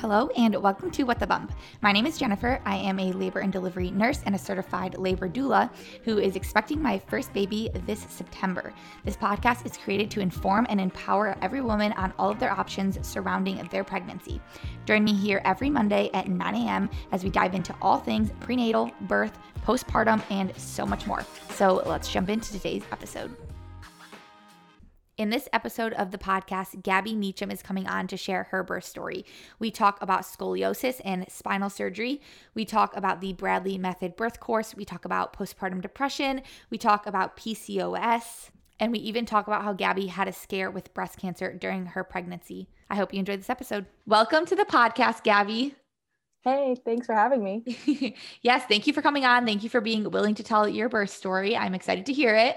Hello, and welcome to What the Bump. My name is Jennifer. I am a labor and delivery nurse and a certified labor doula who is expecting my first baby this September. This podcast is created to inform and empower every woman on all of their options surrounding their pregnancy. Join me here every Monday at 9 a.m. as we dive into all things prenatal, birth, postpartum, and so much more. So let's jump into today's episode. In this episode of the podcast, Gabby Meacham is coming on to share her birth story. We talk about scoliosis and spinal surgery. We talk about the Bradley Method birth course. We talk about postpartum depression. We talk about PCOS. And we even talk about how Gabby had a scare with breast cancer during her pregnancy. I hope you enjoyed this episode. Welcome to the podcast, Gabby. Hey, thanks for having me. yes, thank you for coming on. Thank you for being willing to tell your birth story. I'm excited to hear it.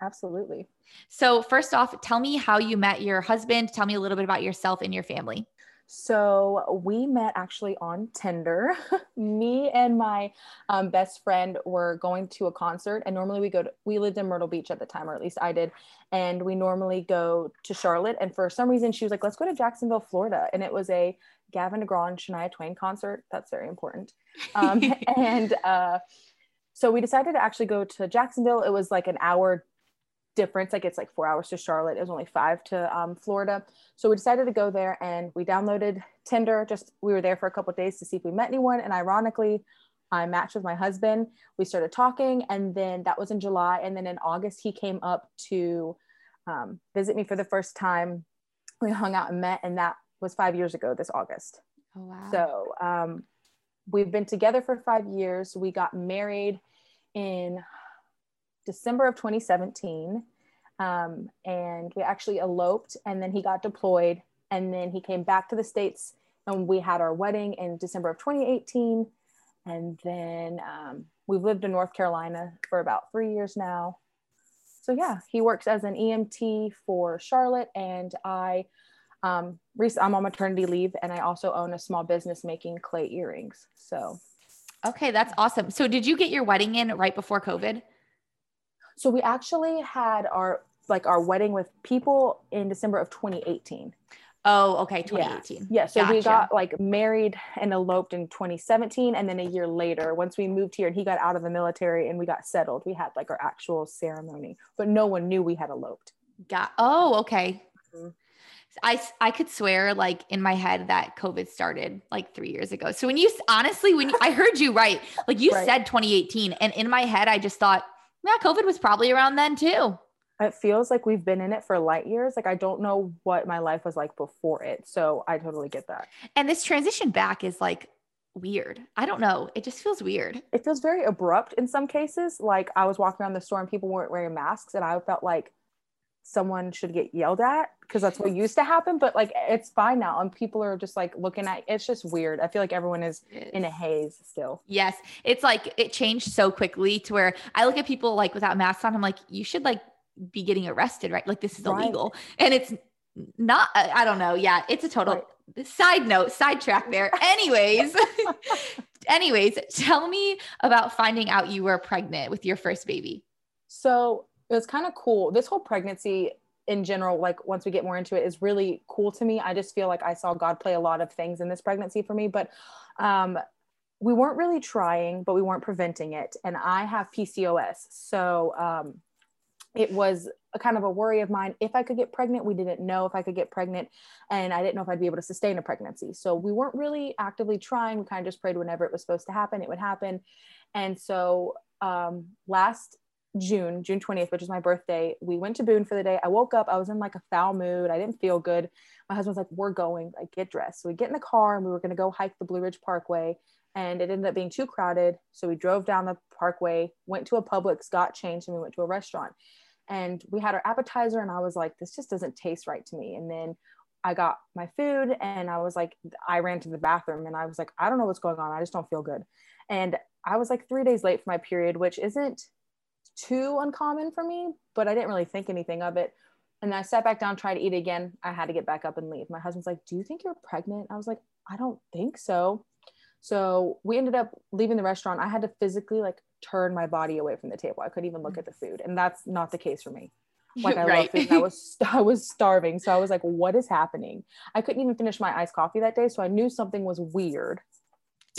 Absolutely. So, first off, tell me how you met your husband. Tell me a little bit about yourself and your family. So, we met actually on Tinder. me and my um, best friend were going to a concert, and normally we go to, we lived in Myrtle Beach at the time, or at least I did. And we normally go to Charlotte. And for some reason, she was like, let's go to Jacksonville, Florida. And it was a Gavin DeGraw and Shania Twain concert. That's very important. Um, and uh, so we decided to actually go to Jacksonville. It was like an hour difference. Like it's like four hours to Charlotte. It was only five to um, Florida. So we decided to go there and we downloaded Tinder. Just we were there for a couple days to see if we met anyone. And ironically, I matched with my husband. We started talking, and then that was in July. And then in August, he came up to um, visit me for the first time. We hung out and met, and that was five years ago this August. Oh wow! So um, we've been together for five years. We got married in December of 2017. Um, and we actually eloped, and then he got deployed, and then he came back to the States, and we had our wedding in December of 2018. And then um, we've lived in North Carolina for about three years now. So, yeah, he works as an EMT for Charlotte, and I. Um, I'm on maternity leave and I also own a small business making clay earrings. So, okay, that's awesome. So, did you get your wedding in right before COVID? So we actually had our like our wedding with people in December of 2018. Oh, okay, 2018. Yeah, yeah. so gotcha. we got like married and eloped in 2017 and then a year later once we moved here and he got out of the military and we got settled, we had like our actual ceremony, but no one knew we had eloped. Got Oh, okay. Mm-hmm. I, I could swear like in my head that COVID started like three years ago. So when you honestly, when you, I heard you right, like you right. said 2018 and in my head, I just thought yeah, COVID was probably around then too. It feels like we've been in it for light years. Like I don't know what my life was like before it. So I totally get that. And this transition back is like weird. I don't know. It just feels weird. It feels very abrupt in some cases. Like I was walking around the store and people weren't wearing masks and I felt like someone should get yelled at because that's what used to happen but like it's fine now and people are just like looking at it's just weird i feel like everyone is in a haze still yes it's like it changed so quickly to where i look at people like without masks on i'm like you should like be getting arrested right like this is right. illegal and it's not i don't know yeah it's a total right. side note sidetrack there anyways anyways tell me about finding out you were pregnant with your first baby so it was kind of cool. This whole pregnancy in general, like once we get more into it, is really cool to me. I just feel like I saw God play a lot of things in this pregnancy for me, but um, we weren't really trying, but we weren't preventing it. And I have PCOS. So um, it was a kind of a worry of mine. If I could get pregnant, we didn't know if I could get pregnant, and I didn't know if I'd be able to sustain a pregnancy. So we weren't really actively trying. We kind of just prayed whenever it was supposed to happen, it would happen. And so um, last June, June 20th, which is my birthday, we went to Boone for the day. I woke up, I was in like a foul mood. I didn't feel good. My husband's like, We're going, like, get dressed. So we get in the car and we were going to go hike the Blue Ridge Parkway. And it ended up being too crowded. So we drove down the parkway, went to a Publix, got changed, and we went to a restaurant. And we had our appetizer, and I was like, This just doesn't taste right to me. And then I got my food, and I was like, I ran to the bathroom, and I was like, I don't know what's going on. I just don't feel good. And I was like three days late for my period, which isn't too uncommon for me, but I didn't really think anything of it. And I sat back down, tried to eat again. I had to get back up and leave. My husband's like, Do you think you're pregnant? I was like, I don't think so. So we ended up leaving the restaurant. I had to physically like turn my body away from the table. I couldn't even look at the food. And that's not the case for me. Like I right. love food. I was I was starving. So I was like, what is happening? I couldn't even finish my iced coffee that day. So I knew something was weird.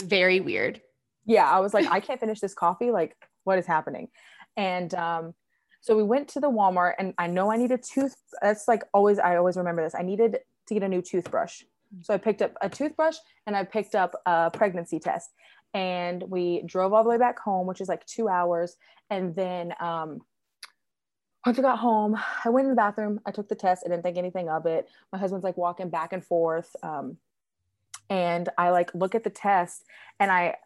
Very weird. Yeah. I was like, I can't finish this coffee. Like, what is happening? And um, so we went to the Walmart and I know I need a tooth. That's like always, I always remember this. I needed to get a new toothbrush. So I picked up a toothbrush and I picked up a pregnancy test. And we drove all the way back home, which is like two hours. And then um, once I got home, I went in the bathroom. I took the test. I didn't think anything of it. My husband's like walking back and forth. Um, and I like look at the test and I,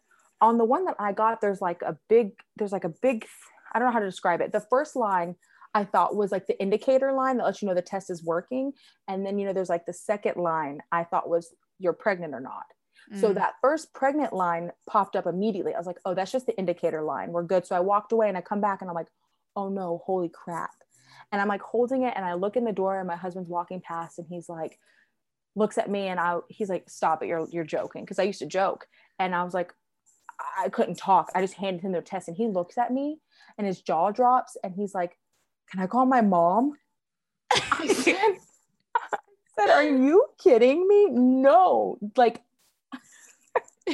on the one that I got, there's like a big, there's like a big, I don't know how to describe it. The first line I thought was like the indicator line that lets you know the test is working. And then, you know, there's like the second line I thought was you're pregnant or not. Mm. So that first pregnant line popped up immediately. I was like, oh, that's just the indicator line. We're good. So I walked away and I come back and I'm like, oh no, holy crap. And I'm like holding it and I look in the door and my husband's walking past and he's like, looks at me and I he's like, stop it, you're you're joking. Cause I used to joke. And I was like, I couldn't talk. I just handed him the test and he looks at me and his jaw drops and he's like, Can I call my mom? I said, I said, Are you kidding me? No. Like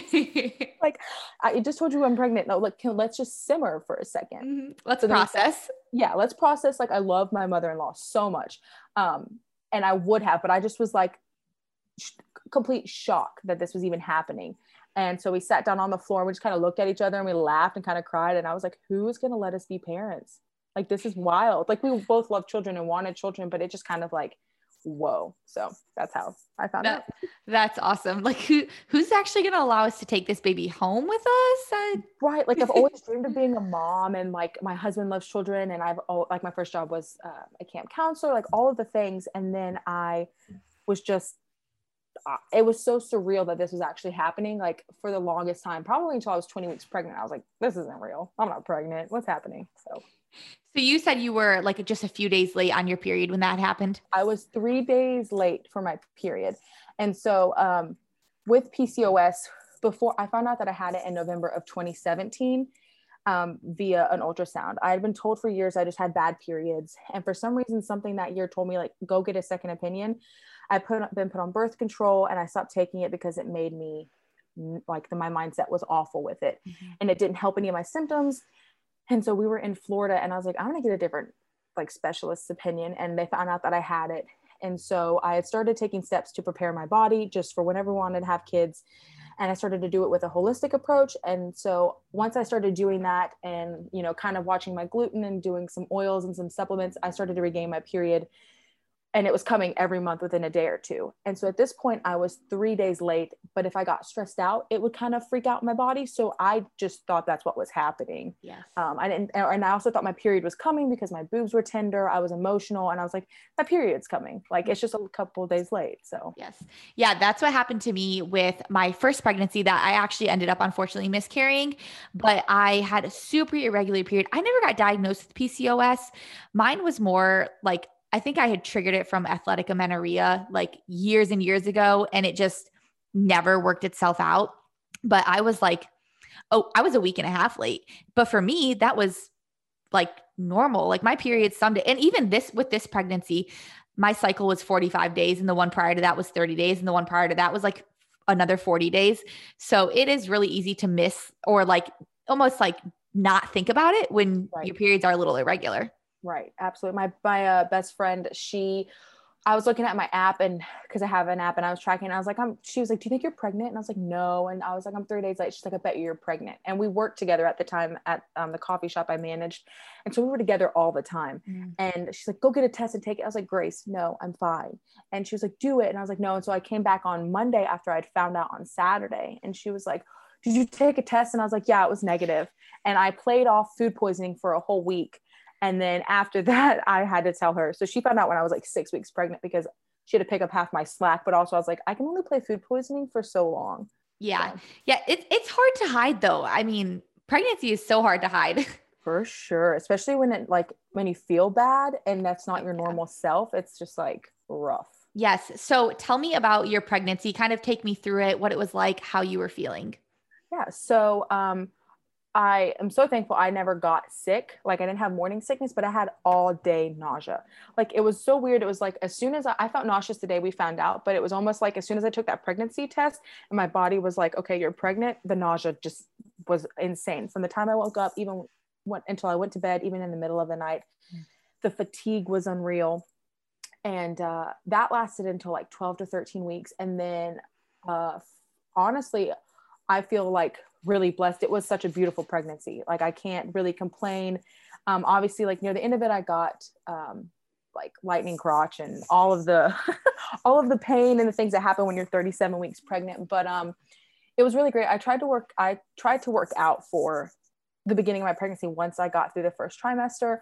like I just told you I'm pregnant. No, like can, let's just simmer for a 2nd let mm-hmm. Let's so process. yeah, let's process. Like I love my mother-in-law so much, um, and I would have, but I just was like sh- complete shock that this was even happening. And so we sat down on the floor. And we just kind of looked at each other and we laughed and kind of cried. And I was like, "Who's gonna let us be parents? Like this is wild. Like we both love children and wanted children, but it just kind of like whoa. So that's how I found that, out. That's awesome. Like who who's actually going to allow us to take this baby home with us? I... Right. Like I've always dreamed of being a mom and like my husband loves children and I've oh, like my first job was uh, a camp counselor, like all of the things. And then I was just it was so surreal that this was actually happening like for the longest time probably until i was 20 weeks pregnant i was like this isn't real i'm not pregnant what's happening so so you said you were like just a few days late on your period when that happened. I was three days late for my period, and so um, with PCOS, before I found out that I had it in November of 2017 um, via an ultrasound. I had been told for years I just had bad periods, and for some reason, something that year told me like go get a second opinion. I put been put on birth control, and I stopped taking it because it made me like the, my mindset was awful with it, mm-hmm. and it didn't help any of my symptoms and so we were in Florida and I was like, I'm gonna get a different like specialist's opinion. And they found out that I had it. And so I had started taking steps to prepare my body just for whenever I wanted to have kids. And I started to do it with a holistic approach. And so once I started doing that and, you know, kind of watching my gluten and doing some oils and some supplements, I started to regain my period and it was coming every month within a day or two. And so at this point, I was three days late. But if I got stressed out, it would kind of freak out my body. So I just thought that's what was happening. Yes. Um, I didn't, and I also thought my period was coming because my boobs were tender. I was emotional, and I was like, my period's coming. Like it's just a couple days late. So yes, yeah, that's what happened to me with my first pregnancy. That I actually ended up unfortunately miscarrying, but I had a super irregular period. I never got diagnosed with PCOS. Mine was more like I think I had triggered it from athletic amenorrhea like years and years ago, and it just never worked itself out. But I was like, oh, I was a week and a half late. But for me, that was like normal. Like my period some and even this with this pregnancy, my cycle was 45 days, and the one prior to that was 30 days, and the one prior to that was like another 40 days. So it is really easy to miss or like almost like not think about it when right. your periods are a little irregular. Right. Absolutely. My my uh, best friend, she I was looking at my app and because I have an app and I was tracking, I was like, I'm she was like, Do you think you're pregnant? And I was like, No. And I was like, I'm three days late. She's like, I bet you you're pregnant. And we worked together at the time at um, the coffee shop I managed. And so we were together all the time. Mm. And she's like, Go get a test and take it. I was like, Grace, no, I'm fine. And she was like, Do it. And I was like, No. And so I came back on Monday after I'd found out on Saturday. And she was like, Did you take a test? And I was like, Yeah, it was negative. And I played off food poisoning for a whole week and then after that, I had to tell her. So she found out when I was like six weeks pregnant because she had to pick up half my slack. But also, I was like, I can only play food poisoning for so long. Yeah. So. Yeah. It, it's hard to hide, though. I mean, pregnancy is so hard to hide. For sure. Especially when it like when you feel bad and that's not your normal self, it's just like rough. Yes. So tell me about your pregnancy. Kind of take me through it, what it was like, how you were feeling. Yeah. So, um, I am so thankful I never got sick. Like I didn't have morning sickness, but I had all day nausea. Like it was so weird. It was like as soon as I, I, felt nauseous today, we found out, but it was almost like as soon as I took that pregnancy test and my body was like, okay, you're pregnant, the nausea just was insane. From the time I woke up, even went until I went to bed, even in the middle of the night, mm. the fatigue was unreal. And uh, that lasted until like 12 to 13 weeks. And then uh, honestly, I feel like really blessed. It was such a beautiful pregnancy. Like I can't really complain. Um, obviously, like near the end of it, I got um, like lightning crotch and all of the all of the pain and the things that happen when you're 37 weeks pregnant. But um, it was really great. I tried to work. I tried to work out for the beginning of my pregnancy once I got through the first trimester.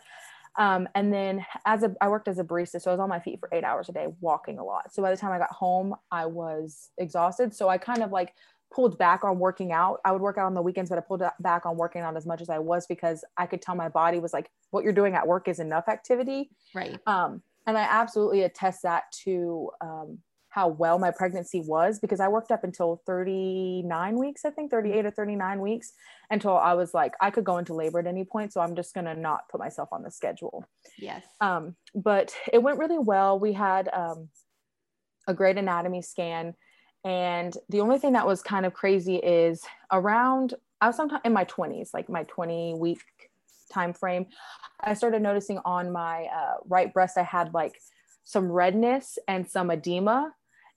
Um, and then as a, I worked as a barista, so I was on my feet for eight hours a day, walking a lot. So by the time I got home, I was exhausted. So I kind of like pulled back on working out. I would work out on the weekends, but I pulled back on working out as much as I was because I could tell my body was like, what you're doing at work is enough activity. Right. Um, and I absolutely attest that to um, how well my pregnancy was because I worked up until 39 weeks, I think 38 or 39 weeks until I was like, I could go into labor at any point. So I'm just going to not put myself on the schedule. Yes. Um, but it went really well. We had um, a great anatomy scan and the only thing that was kind of crazy is around, I was sometime in my 20s, like my 20 week time frame, I started noticing on my uh, right breast, I had like some redness and some edema.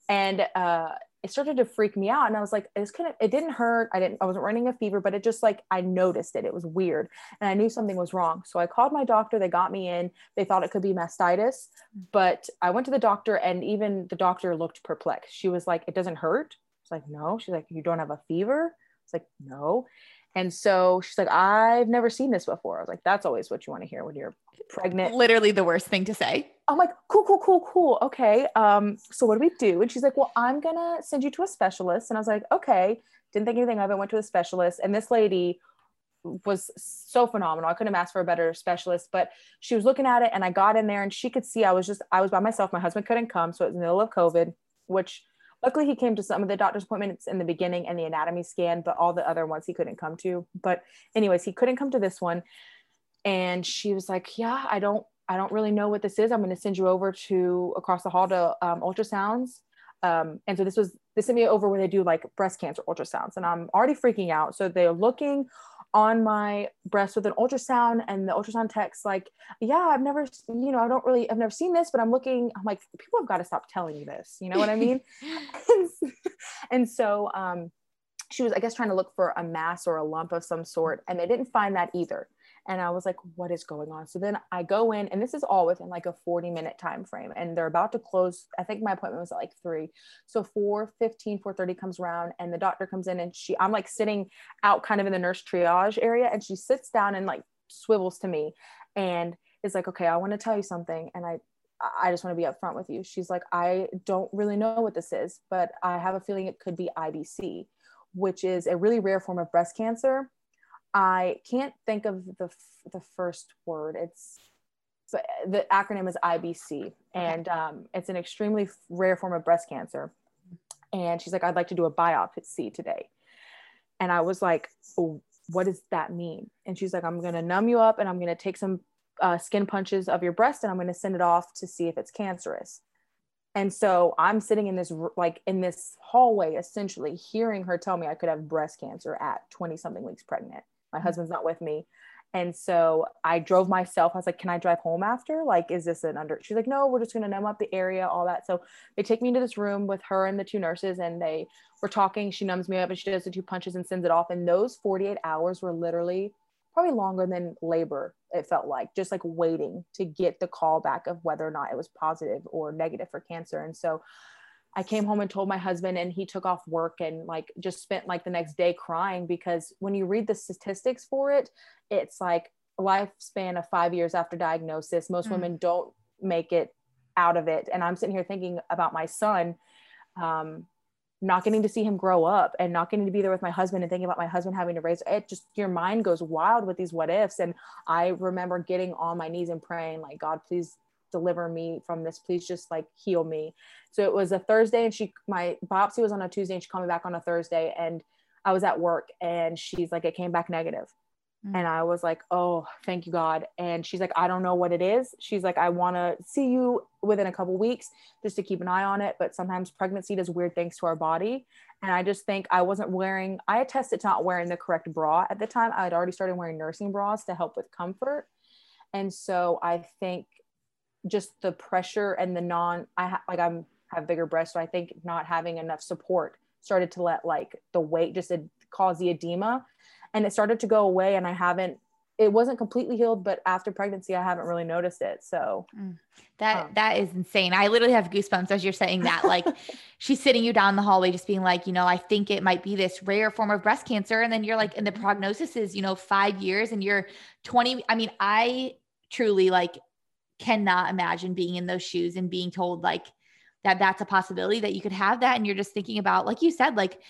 And uh, it started to freak me out and i was like kind of it didn't hurt i didn't i wasn't running a fever but it just like i noticed it it was weird and i knew something was wrong. So i called my doctor they got me in they thought it could be mastitis mm. but i went to the doctor and even the doctor looked perplexed. She was like it doesn't hurt? It's like no. She's like you don't have a fever? It's like no and so she's like, I've never seen this before. I was like, that's always what you want to hear when you're pregnant. Literally the worst thing to say. I'm like, cool, cool, cool, cool. Okay. Um, so what do we do? And she's like, well, I'm gonna send you to a specialist. And I was like, okay. Didn't think anything of it. Went to a specialist, and this lady was so phenomenal. I couldn't have asked for a better specialist, but she was looking at it, and I got in there, and she could see I was just I was by myself. My husband couldn't come, so it was in the middle of COVID, which luckily he came to some of the doctor's appointments in the beginning and the anatomy scan, but all the other ones he couldn't come to. But anyways, he couldn't come to this one, and she was like, yeah, I don't I don't really know what this is. I'm going to send you over to across the hall to um, ultrasounds. Um, and so this was they sent me over where they do like breast cancer ultrasounds, and I'm already freaking out. So they're looking on my breast with an ultrasound, and the ultrasound text like, "Yeah, I've never, you know, I don't really, I've never seen this, but I'm looking." I'm like, "People have got to stop telling you this." You know what I mean? and, and so um, she was, I guess, trying to look for a mass or a lump of some sort, and they didn't find that either and i was like what is going on so then i go in and this is all within like a 40 minute time frame and they're about to close i think my appointment was at like 3 so 4 15 4 30 comes around and the doctor comes in and she i'm like sitting out kind of in the nurse triage area and she sits down and like swivels to me and is like okay i want to tell you something and i I just want to be upfront with you. She's like, I don't really know what this is, but I have a feeling it could be IBC, which is a really rare form of breast cancer I can't think of the the first word. It's but the acronym is IBC, and um, it's an extremely rare form of breast cancer. And she's like, I'd like to do a biopsy today. And I was like, oh, what does that mean? And she's like, I'm going to numb you up and I'm going to take some uh, skin punches of your breast and I'm going to send it off to see if it's cancerous. And so I'm sitting in this like in this hallway essentially hearing her tell me I could have breast cancer at 20 something weeks pregnant. My husband's not with me. And so I drove myself. I was like, can I drive home after? Like, is this an under? She's like, no, we're just to numb up the area, all that. So they take me into this room with her and the two nurses, and they were talking. She numbs me up and she does the two punches and sends it off. And those 48 hours were literally probably longer than labor, it felt like, just like waiting to get the call back of whether or not it was positive or negative for cancer. And so I came home and told my husband, and he took off work and like just spent like the next day crying because when you read the statistics for it, it's like lifespan of five years after diagnosis. Most mm. women don't make it out of it. And I'm sitting here thinking about my son, um, not getting to see him grow up and not getting to be there with my husband and thinking about my husband having to raise it. Just your mind goes wild with these what ifs. And I remember getting on my knees and praying, like, God, please deliver me from this please just like heal me so it was a thursday and she my biopsy was on a tuesday and she called me back on a thursday and i was at work and she's like it came back negative Mm. And I was like, oh, thank you, God. And she's like, I don't know what it is. She's like, I want to see you within a couple weeks just to keep an eye on it. But sometimes pregnancy does weird things to our body. And I just think I wasn't wearing, I attested to not wearing the correct bra at the time. I had already started wearing nursing bras to help with comfort. And so I think just the pressure and the non, I ha- like I'm have bigger breasts. So I think not having enough support started to let like the weight just cause the edema and it started to go away and i haven't it wasn't completely healed but after pregnancy i haven't really noticed it so mm. that um, that is insane i literally have goosebumps as you're saying that like she's sitting you down the hallway just being like you know i think it might be this rare form of breast cancer and then you're like and the prognosis is you know five years and you're 20 i mean i truly like cannot imagine being in those shoes and being told like that that's a possibility that you could have that and you're just thinking about like you said like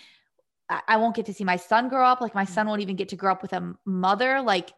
I won't get to see my son grow up. Like my son won't even get to grow up with a mother. Like,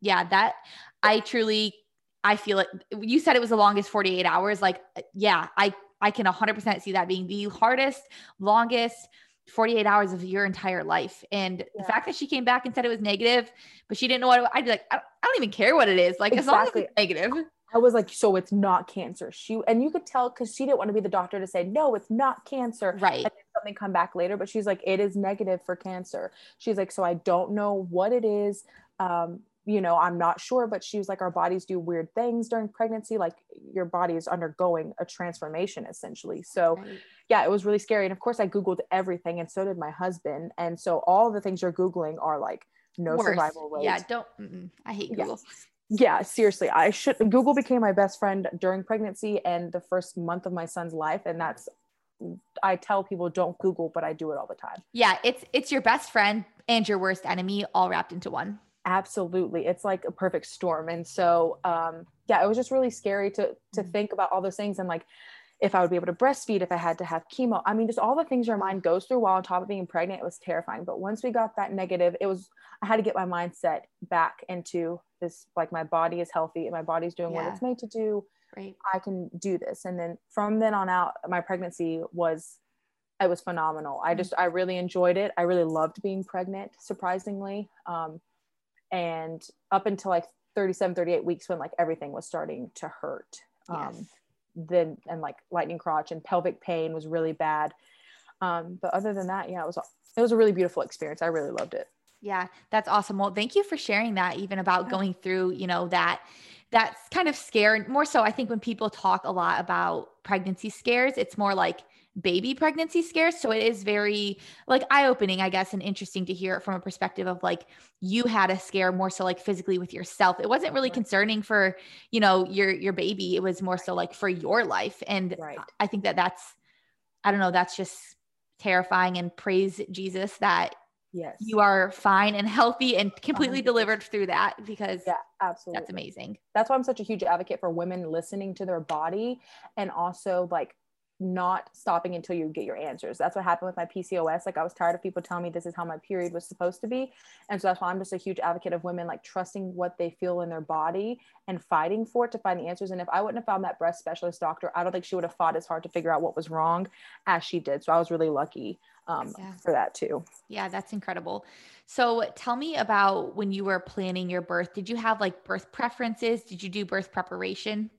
yeah, that I truly, I feel it. You said it was the longest 48 hours. Like, yeah, I, I can 100% see that being the hardest, longest 48 hours of your entire life. And yeah. the fact that she came back and said it was negative, but she didn't know what I'd be like, I don't, I don't even care what it is. Like, exactly. as long as it's negative. I was like, so it's not cancer. She and you could tell because she didn't want to be the doctor to say, no, it's not cancer. Right. And then something come back later, but she's like, it is negative for cancer. She's like, so I don't know what it is. Um, you know, I'm not sure, but she was like, our bodies do weird things during pregnancy. Like your body is undergoing a transformation essentially. So right. yeah, it was really scary. And of course I Googled everything and so did my husband. And so all the things you're Googling are like no Worse. survival rate. Yeah. Don't, I hate Google. Yeah yeah seriously i should google became my best friend during pregnancy and the first month of my son's life and that's i tell people don't google but i do it all the time. Yeah it's it's your best friend and your worst enemy all wrapped into one. Absolutely. It's like a perfect storm. And so um yeah it was just really scary to to mm-hmm. think about all those things and like if I would be able to breastfeed, if I had to have chemo. I mean, just all the things your mind goes through while on top of being pregnant, it was terrifying. But once we got that negative, it was, I had to get my mindset back into this, like my body is healthy and my body's doing yeah. what it's made to do. Right. I can do this. And then from then on out, my pregnancy was, it was phenomenal. I mm. just, I really enjoyed it. I really loved being pregnant, surprisingly. Um, and up until like 37, 38 weeks when like everything was starting to hurt. Um, yes then and like lightning crotch and pelvic pain was really bad. Um, but other than that, yeah, it was it was a really beautiful experience. I really loved it. Yeah, that's awesome. Well, thank you for sharing that, even about going through, you know, that that's kind of scare. More so, I think when people talk a lot about pregnancy scares, it's more like baby pregnancy scares. So it is very like eye opening, I guess, and interesting to hear it from a perspective of like you had a scare more so like physically with yourself. It wasn't really concerning for, you know, your your baby. It was more so like for your life. And right. I think that that's I don't know, that's just terrifying and praise Jesus that yes you are fine and healthy and completely 100%. delivered through that because yeah absolutely that's amazing that's why i'm such a huge advocate for women listening to their body and also like not stopping until you get your answers. That's what happened with my PCOS. Like I was tired of people telling me this is how my period was supposed to be. And so that's why I'm just a huge advocate of women like trusting what they feel in their body and fighting for it to find the answers. And if I wouldn't have found that breast specialist doctor, I don't think she would have fought as hard to figure out what was wrong as she did. So I was really lucky um, yeah. for that too. Yeah, that's incredible. So tell me about when you were planning your birth. Did you have like birth preferences? Did you do birth preparation?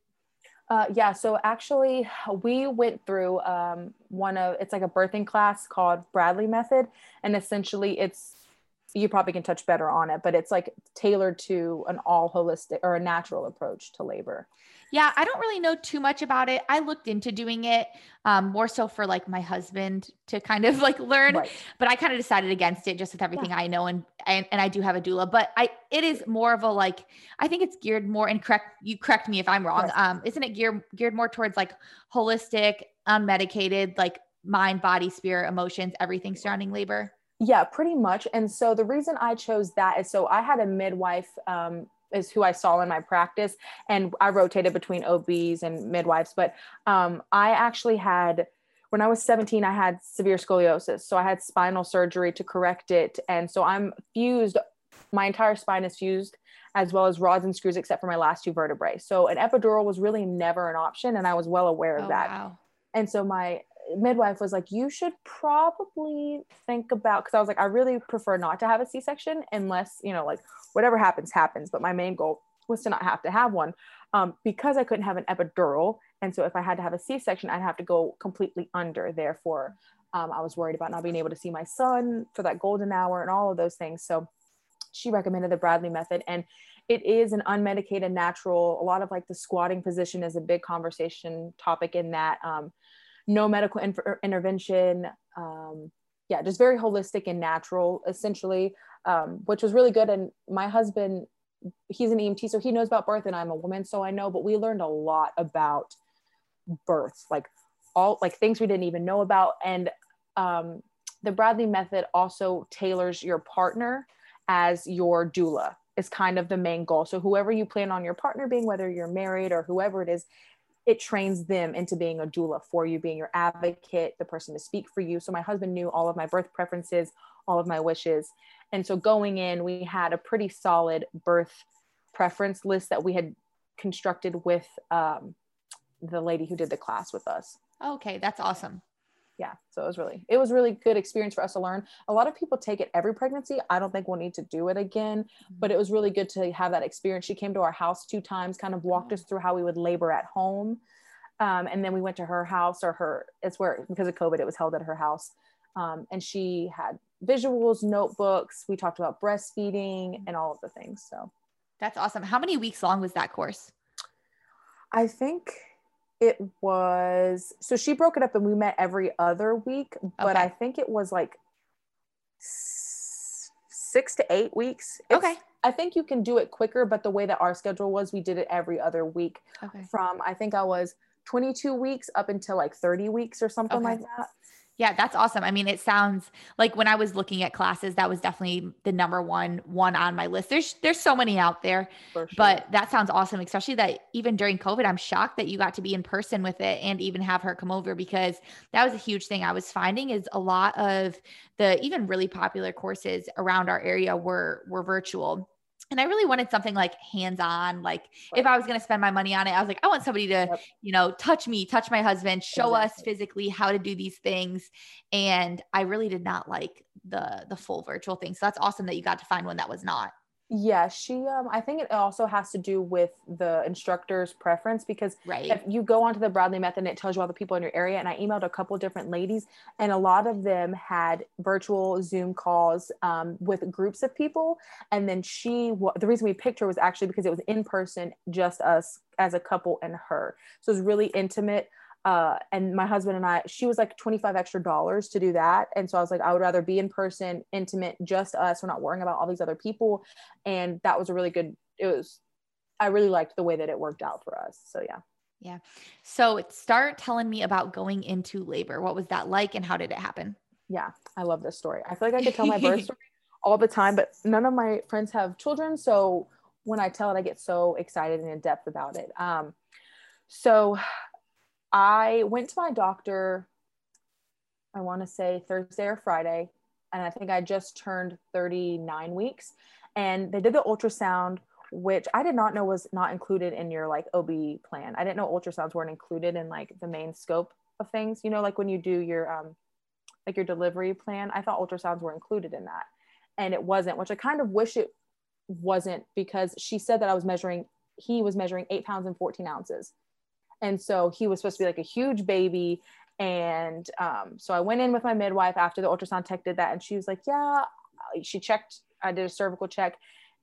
Uh, yeah, so actually, we went through um, one of it's like a birthing class called Bradley Method, and essentially, it's you probably can touch better on it, but it's like tailored to an all holistic or a natural approach to labor. Yeah, I don't really know too much about it. I looked into doing it um, more so for like my husband to kind of like learn, right. but I kind of decided against it just with everything yeah. I know and, and and I do have a doula, but I it is more of a like I think it's geared more and correct you correct me if I'm wrong. Um, isn't it geared geared more towards like holistic, unmedicated, like mind, body, spirit, emotions, everything surrounding labor? Yeah, pretty much. And so the reason I chose that is so I had a midwife um, is who I saw in my practice, and I rotated between OBs and midwives. But um, I actually had when I was 17, I had severe scoliosis, so I had spinal surgery to correct it, and so I'm fused. My entire spine is fused, as well as rods and screws, except for my last two vertebrae. So an epidural was really never an option, and I was well aware of oh, that. Wow. And so my midwife was like, you should probably think about because I was like, I really prefer not to have a C-section unless, you know, like whatever happens, happens. But my main goal was to not have to have one um, because I couldn't have an epidural. And so if I had to have a C-section, I'd have to go completely under. Therefore, um, I was worried about not being able to see my son for that golden hour and all of those things. So she recommended the Bradley method. And it is an unmedicated natural. A lot of like the squatting position is a big conversation topic in that. Um, no medical intervention. Um, yeah, just very holistic and natural, essentially, um, which was really good. And my husband, he's an EMT, so he knows about birth, and I'm a woman, so I know. But we learned a lot about birth, like all like things we didn't even know about. And um, the Bradley method also tailors your partner as your doula is kind of the main goal. So whoever you plan on your partner being, whether you're married or whoever it is, it trains them into being a doula for you, being your advocate, the person to speak for you. So my husband knew all of my birth preferences, all of my wishes. And so going in, we had a pretty solid birth preference list that we had constructed with um, the lady who did the class with us. Okay, that's awesome yeah so it was really it was really good experience for us to learn. A lot of people take it every pregnancy i don't think we'll need to do it again mm-hmm. but it was really good to have that experience. She came to our house two times kind of walked us through how we would labor at home um, and then we went to her house or her it's where because of covid it was held at her house um, and she had visuals notebooks we talked about breastfeeding and all of the things so. That's awesome. How many weeks long was that course? I think it was so she broke it up and we met every other week but okay. i think it was like six to eight weeks it's, okay i think you can do it quicker but the way that our schedule was we did it every other week okay. from i think i was 22 weeks up until like 30 weeks or something okay. like that yeah, that's awesome. I mean, it sounds like when I was looking at classes, that was definitely the number one one on my list. There's there's so many out there, sure. but that sounds awesome. Especially that even during COVID, I'm shocked that you got to be in person with it and even have her come over because that was a huge thing I was finding is a lot of the even really popular courses around our area were were virtual and I really wanted something like hands on. Like right. if I was going to spend my money on it, I was like, I want somebody to, yep. you know, touch me, touch my husband, show exactly. us physically how to do these things. And I really did not like the the full virtual thing. So that's awesome that you got to find one that was not. Yeah, she um I think it also has to do with the instructor's preference because right. if you go onto the Bradley method and it tells you all the people in your area and I emailed a couple different ladies and a lot of them had virtual Zoom calls um, with groups of people and then she the reason we picked her was actually because it was in person just us as a couple and her. So it was really intimate uh, and my husband and I, she was like 25 extra dollars to do that. And so I was like, I would rather be in person, intimate, just us. We're not worrying about all these other people. And that was a really good, it was, I really liked the way that it worked out for us. So yeah. Yeah. So start telling me about going into labor. What was that like and how did it happen? Yeah. I love this story. I feel like I could tell my birth story all the time, but none of my friends have children. So when I tell it, I get so excited and in depth about it. Um, so I went to my doctor, I want to say Thursday or Friday, and I think I just turned 39 weeks. And they did the ultrasound, which I did not know was not included in your like OB plan. I didn't know ultrasounds weren't included in like the main scope of things. You know, like when you do your um like your delivery plan, I thought ultrasounds were included in that. And it wasn't, which I kind of wish it wasn't because she said that I was measuring, he was measuring eight pounds and 14 ounces. And so he was supposed to be like a huge baby. And um, so I went in with my midwife after the ultrasound tech did that. And she was like, Yeah, she checked, I did a cervical check.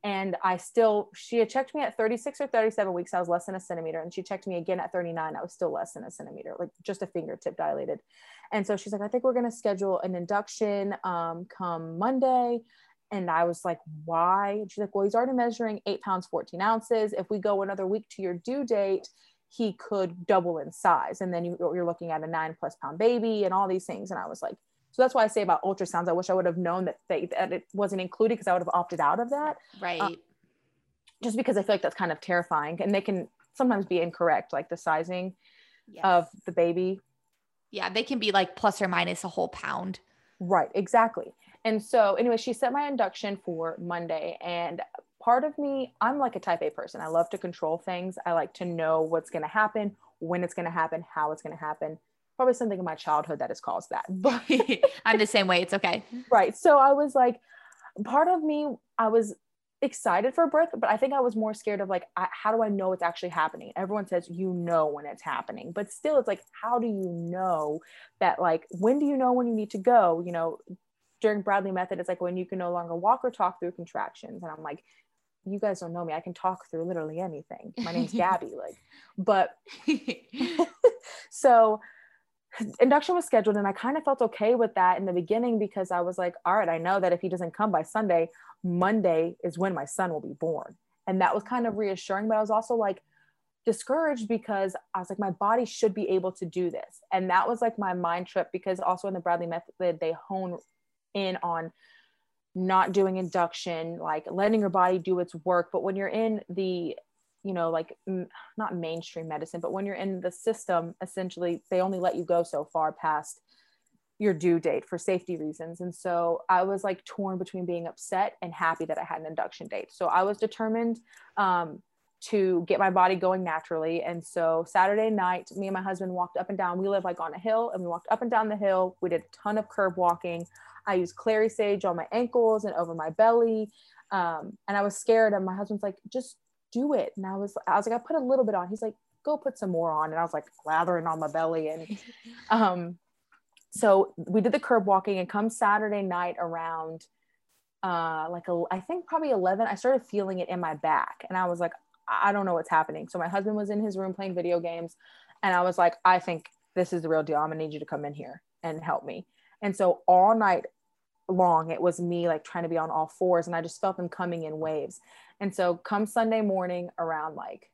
And I still, she had checked me at 36 or 37 weeks. I was less than a centimeter. And she checked me again at 39. I was still less than a centimeter, like just a fingertip dilated. And so she's like, I think we're going to schedule an induction um, come Monday. And I was like, why? And she's like, well, he's already measuring eight pounds, 14 ounces. If we go another week to your due date, he could double in size. And then you, you're looking at a nine plus pound baby and all these things. And I was like, so that's why I say about ultrasounds. I wish I would have known that they, that it wasn't included because I would have opted out of that. Right. Um, just because I feel like that's kind of terrifying and they can sometimes be incorrect, like the sizing yes. of the baby. Yeah, they can be like plus or minus a whole pound. Right, exactly. And so, anyway, she set my induction for Monday, and part of me, I'm like a type A person. I love to control things. I like to know what's going to happen, when it's going to happen, how it's going to happen. probably something in my childhood that has caused that. But I'm the same way. It's okay. Right. So I was like, part of me, I was excited for birth, but I think I was more scared of like, I, how do I know it's actually happening? Everyone says you know when it's happening, but still, it's like, how do you know that? Like, when do you know when you need to go? You know, during Bradley method, it's like when you can no longer walk or talk through contractions. And I'm like, you guys don't know me. I can talk through literally anything. My name's Gabby. Like, but so induction was scheduled and I kind of felt okay with that in the beginning because I was like, all right, I know that if he doesn't come by Sunday, Monday is when my son will be born. And that was kind of reassuring, but I was also like discouraged because I was like, my body should be able to do this. And that was like my mind trip because also in the Bradley method, they hone in on not doing induction, like letting your body do its work. But when you're in the you know like m- not mainstream medicine but when you're in the system essentially they only let you go so far past your due date for safety reasons. And so i was like torn between being upset and happy that i had an induction date. So i was determined um, to get my body going naturally. And so saturday night me and my husband walked up and down. We live like on a hill and we walked up and down the hill. We did a ton of curb walking i used clary sage on my ankles and over my belly um, and i was scared and my husband's like just do it. And I was, I was like, I put a little bit on. He's like, go put some more on. And I was like lathering on my belly. And um, so we did the curb walking and come Saturday night around uh, like, a, I think probably 11, I started feeling it in my back. And I was like, I don't know what's happening. So my husband was in his room playing video games. And I was like, I think this is the real deal. I'm gonna need you to come in here and help me. And so all night long, it was me like trying to be on all fours. And I just felt them coming in waves. And so come Sunday morning around like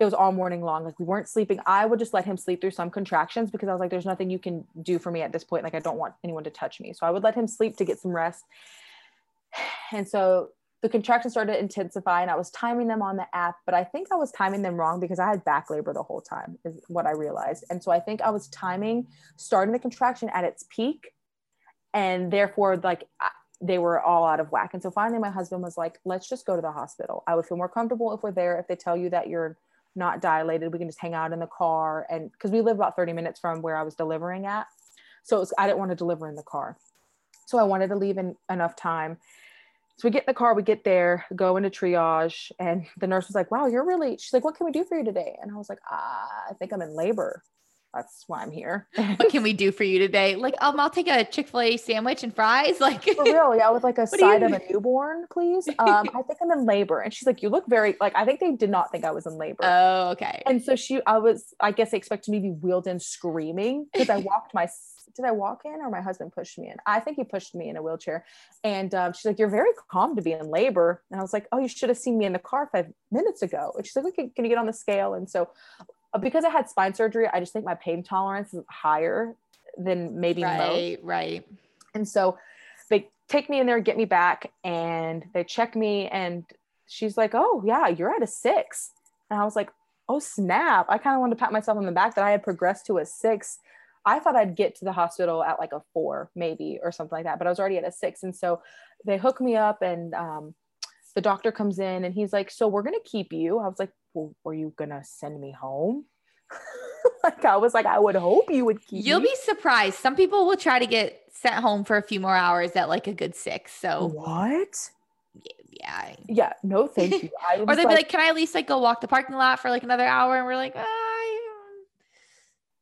it was all morning long. Like we weren't sleeping. I would just let him sleep through some contractions because I was like, there's nothing you can do for me at this point. Like I don't want anyone to touch me. So I would let him sleep to get some rest. And so the contractions started to intensify and I was timing them on the app, but I think I was timing them wrong because I had back labor the whole time, is what I realized. And so I think I was timing starting the contraction at its peak. And therefore, like they were all out of whack. And so finally, my husband was like, let's just go to the hospital. I would feel more comfortable if we're there. If they tell you that you're not dilated, we can just hang out in the car. And because we live about 30 minutes from where I was delivering at. So was, I didn't want to deliver in the car. So I wanted to leave in enough time. So we get in the car, we get there, go into triage. And the nurse was like, wow, you're really, she's like, what can we do for you today? And I was like, ah, I think I'm in labor that's why I'm here. what can we do for you today? Like, um, I'll take a Chick Fil A sandwich and fries. Like, for real, yeah, with like a side of a newborn, please. Um, I think I'm in labor, and she's like, "You look very like." I think they did not think I was in labor. Oh, okay. And so she, I was, I guess they expected me to be wheeled in screaming because I walked my. Did I walk in, or my husband pushed me in? I think he pushed me in a wheelchair. And um, she's like, "You're very calm to be in labor." And I was like, "Oh, you should have seen me in the car five minutes ago." And she's like, "Okay, can you get on the scale?" And so because I had spine surgery, I just think my pain tolerance is higher than maybe right, most. Right. And so they take me in there, get me back, and they check me, and she's like, "Oh yeah, you're at a six. And I was like, "Oh snap!" I kind of wanted to pat myself on the back that I had progressed to a six. I thought I'd get to the hospital at like a four, maybe, or something like that, but I was already at a six. And so they hook me up, and um, the doctor comes in, and he's like, "So we're gonna keep you." I was like, well, were you gonna send me home? like I was like, I would hope you would keep. You'll me. be surprised. Some people will try to get sent home for a few more hours at like a good six. So what? Yeah. Yeah. No, thank you. or they'd like, be like, "Can I at least like go walk the parking lot for like another hour?" And we're like, "I."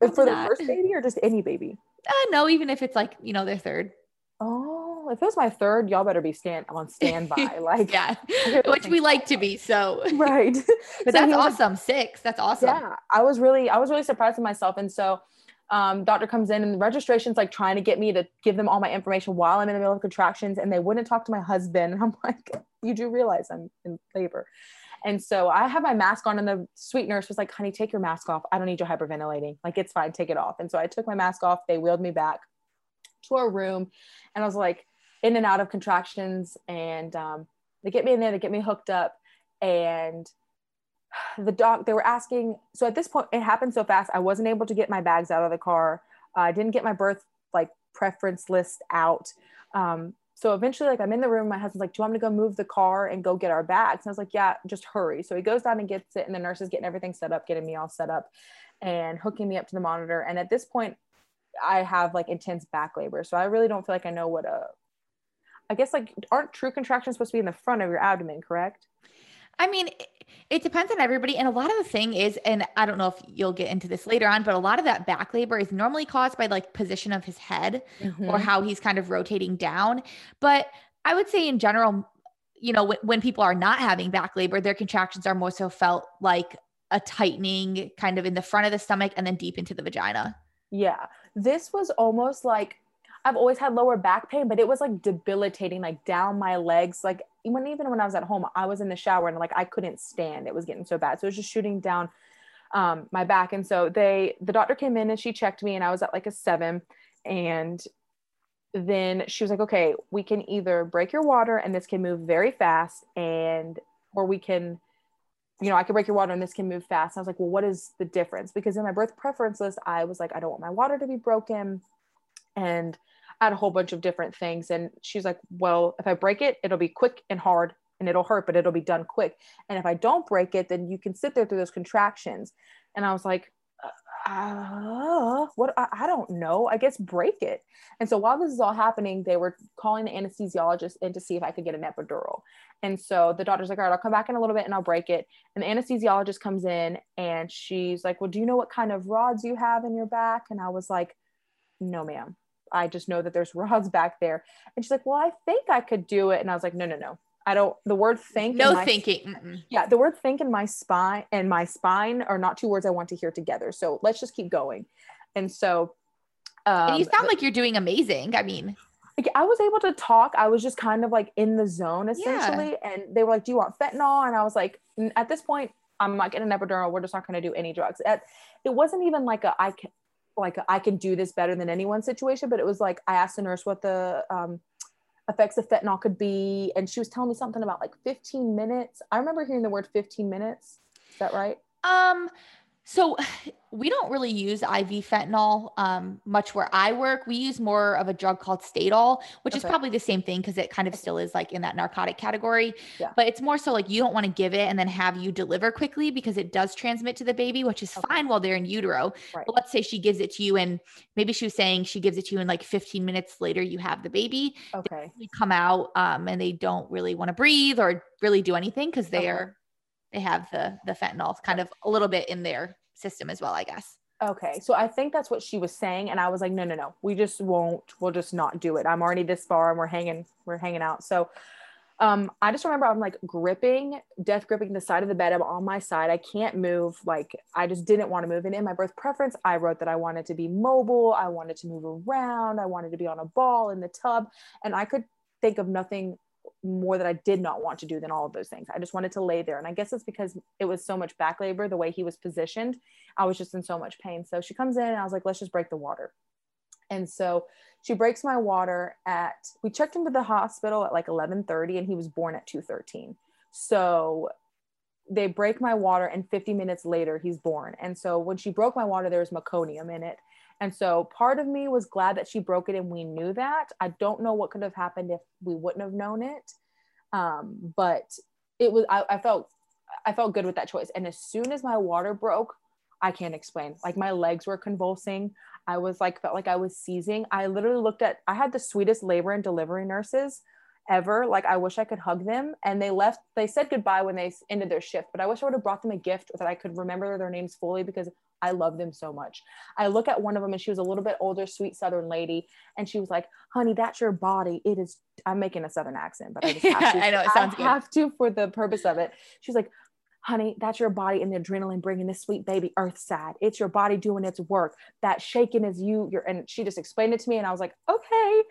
for the first baby or just any baby? Uh, no, even if it's like you know their third. If it was my third, y'all better be stand on standby. Like, yeah, which we like to be. So, right. but so that's awesome. Was, Six. That's awesome. Yeah. I was really, I was really surprised with myself. And so, um, doctor comes in and the registration's like trying to get me to give them all my information while I'm in the middle of contractions and they wouldn't talk to my husband. And I'm like, you do realize I'm in labor. And so I have my mask on, and the sweet nurse was like, honey, take your mask off. I don't need you hyperventilating. Like, it's fine, take it off. And so I took my mask off. They wheeled me back to our room. And I was like, in and out of contractions and um, they get me in there they get me hooked up and the doc they were asking so at this point it happened so fast i wasn't able to get my bags out of the car. Uh, i didn't get my birth like preference list out. Um, so eventually like i'm in the room my husband's like do you want me to go move the car and go get our bags? And i was like yeah just hurry. So he goes down and gets it and the nurse is getting everything set up getting me all set up and hooking me up to the monitor and at this point I have like intense back labor. So I really don't feel like I know what a I guess like aren't true contractions supposed to be in the front of your abdomen, correct? I mean, it depends on everybody. And a lot of the thing is, and I don't know if you'll get into this later on, but a lot of that back labor is normally caused by like position of his head mm-hmm. or how he's kind of rotating down. But I would say in general, you know, when, when people are not having back labor, their contractions are more so felt like a tightening kind of in the front of the stomach and then deep into the vagina. Yeah. This was almost like I've always had lower back pain, but it was like debilitating, like down my legs. Like when even when I was at home, I was in the shower and like I couldn't stand. It was getting so bad. So it was just shooting down um, my back. And so they the doctor came in and she checked me and I was at like a seven. And then she was like, okay, we can either break your water and this can move very fast and or we can you know, I can break your water and this can move fast. And I was like, well, what is the difference? Because in my birth preference list, I was like, I don't want my water to be broken. And had a whole bunch of different things. And she's like, well, if I break it, it'll be quick and hard and it'll hurt, but it'll be done quick. And if I don't break it, then you can sit there through those contractions. And I was like, uh, what? I, I, don't know. I guess break it. And so while this is all happening they were calling the anesthesiologist in to see if i could get an epidural. And so the doctor's like all right i'll come back in a little bit and i'll break it. And the anesthesiologist comes in and she's like well do you know what kind of rods you have in your back? And i was like no ma'am i just know that there's rods back there and she's like well i think i could do it and i was like no no no I don't. The word think. No my, thinking. Mm-mm. Yeah, the word think and my spine and my spine are not two words I want to hear together. So let's just keep going. And so, um, and you sound like you're doing amazing. I mean, like I was able to talk. I was just kind of like in the zone essentially. Yeah. And they were like, "Do you want fentanyl?" And I was like, "At this point, I'm not getting an epidural. We're just not going to do any drugs." It wasn't even like a I can like I can do this better than anyone situation, but it was like I asked the nurse what the um, effects of fentanyl could be and she was telling me something about like 15 minutes. I remember hearing the word 15 minutes. Is that right? Um so we don't really use IV fentanyl um, much where I work. We use more of a drug called Stadol, which okay. is probably the same thing because it kind of still is like in that narcotic category. Yeah. But it's more so like you don't want to give it and then have you deliver quickly because it does transmit to the baby, which is okay. fine while they're in utero. Right. But let's say she gives it to you and maybe she was saying she gives it to you and like 15 minutes later you have the baby. Okay. They come out um, and they don't really want to breathe or really do anything because they okay. are they have the the fentanyl kind of a little bit in their system as well, I guess. Okay. So I think that's what she was saying. And I was like, no, no, no, we just won't, we'll just not do it. I'm already this far and we're hanging, we're hanging out. So um, I just remember I'm like gripping, death gripping the side of the bed. I'm on my side. I can't move. Like I just didn't want to move. And in my birth preference, I wrote that I wanted to be mobile. I wanted to move around. I wanted to be on a ball in the tub. And I could think of nothing more that I did not want to do than all of those things. I just wanted to lay there. And I guess it's because it was so much back labor, the way he was positioned. I was just in so much pain. So she comes in and I was like, let's just break the water. And so she breaks my water at we checked into the hospital at like 11:30 and he was born at 2:13. So they break my water and 50 minutes later he's born. And so when she broke my water there was meconium in it and so part of me was glad that she broke it and we knew that. I don't know what could have happened if we wouldn't have known it. Um, but it was, I, I felt, I felt good with that choice. And as soon as my water broke, I can't explain. Like my legs were convulsing. I was like, felt like I was seizing. I literally looked at, I had the sweetest labor and delivery nurses ever. Like I wish I could hug them. And they left, they said goodbye when they ended their shift, but I wish I would have brought them a gift that I could remember their names fully because I love them so much. I look at one of them and she was a little bit older, sweet Southern lady. And she was like, honey, that's your body. It is, I'm making a Southern accent, but I just have to. I know it sounds I good. have to for the purpose of it. She's like, honey, that's your body and the adrenaline bringing this sweet baby earth side. It's your body doing its work. That shaking is you. You're, and she just explained it to me and I was like, okay.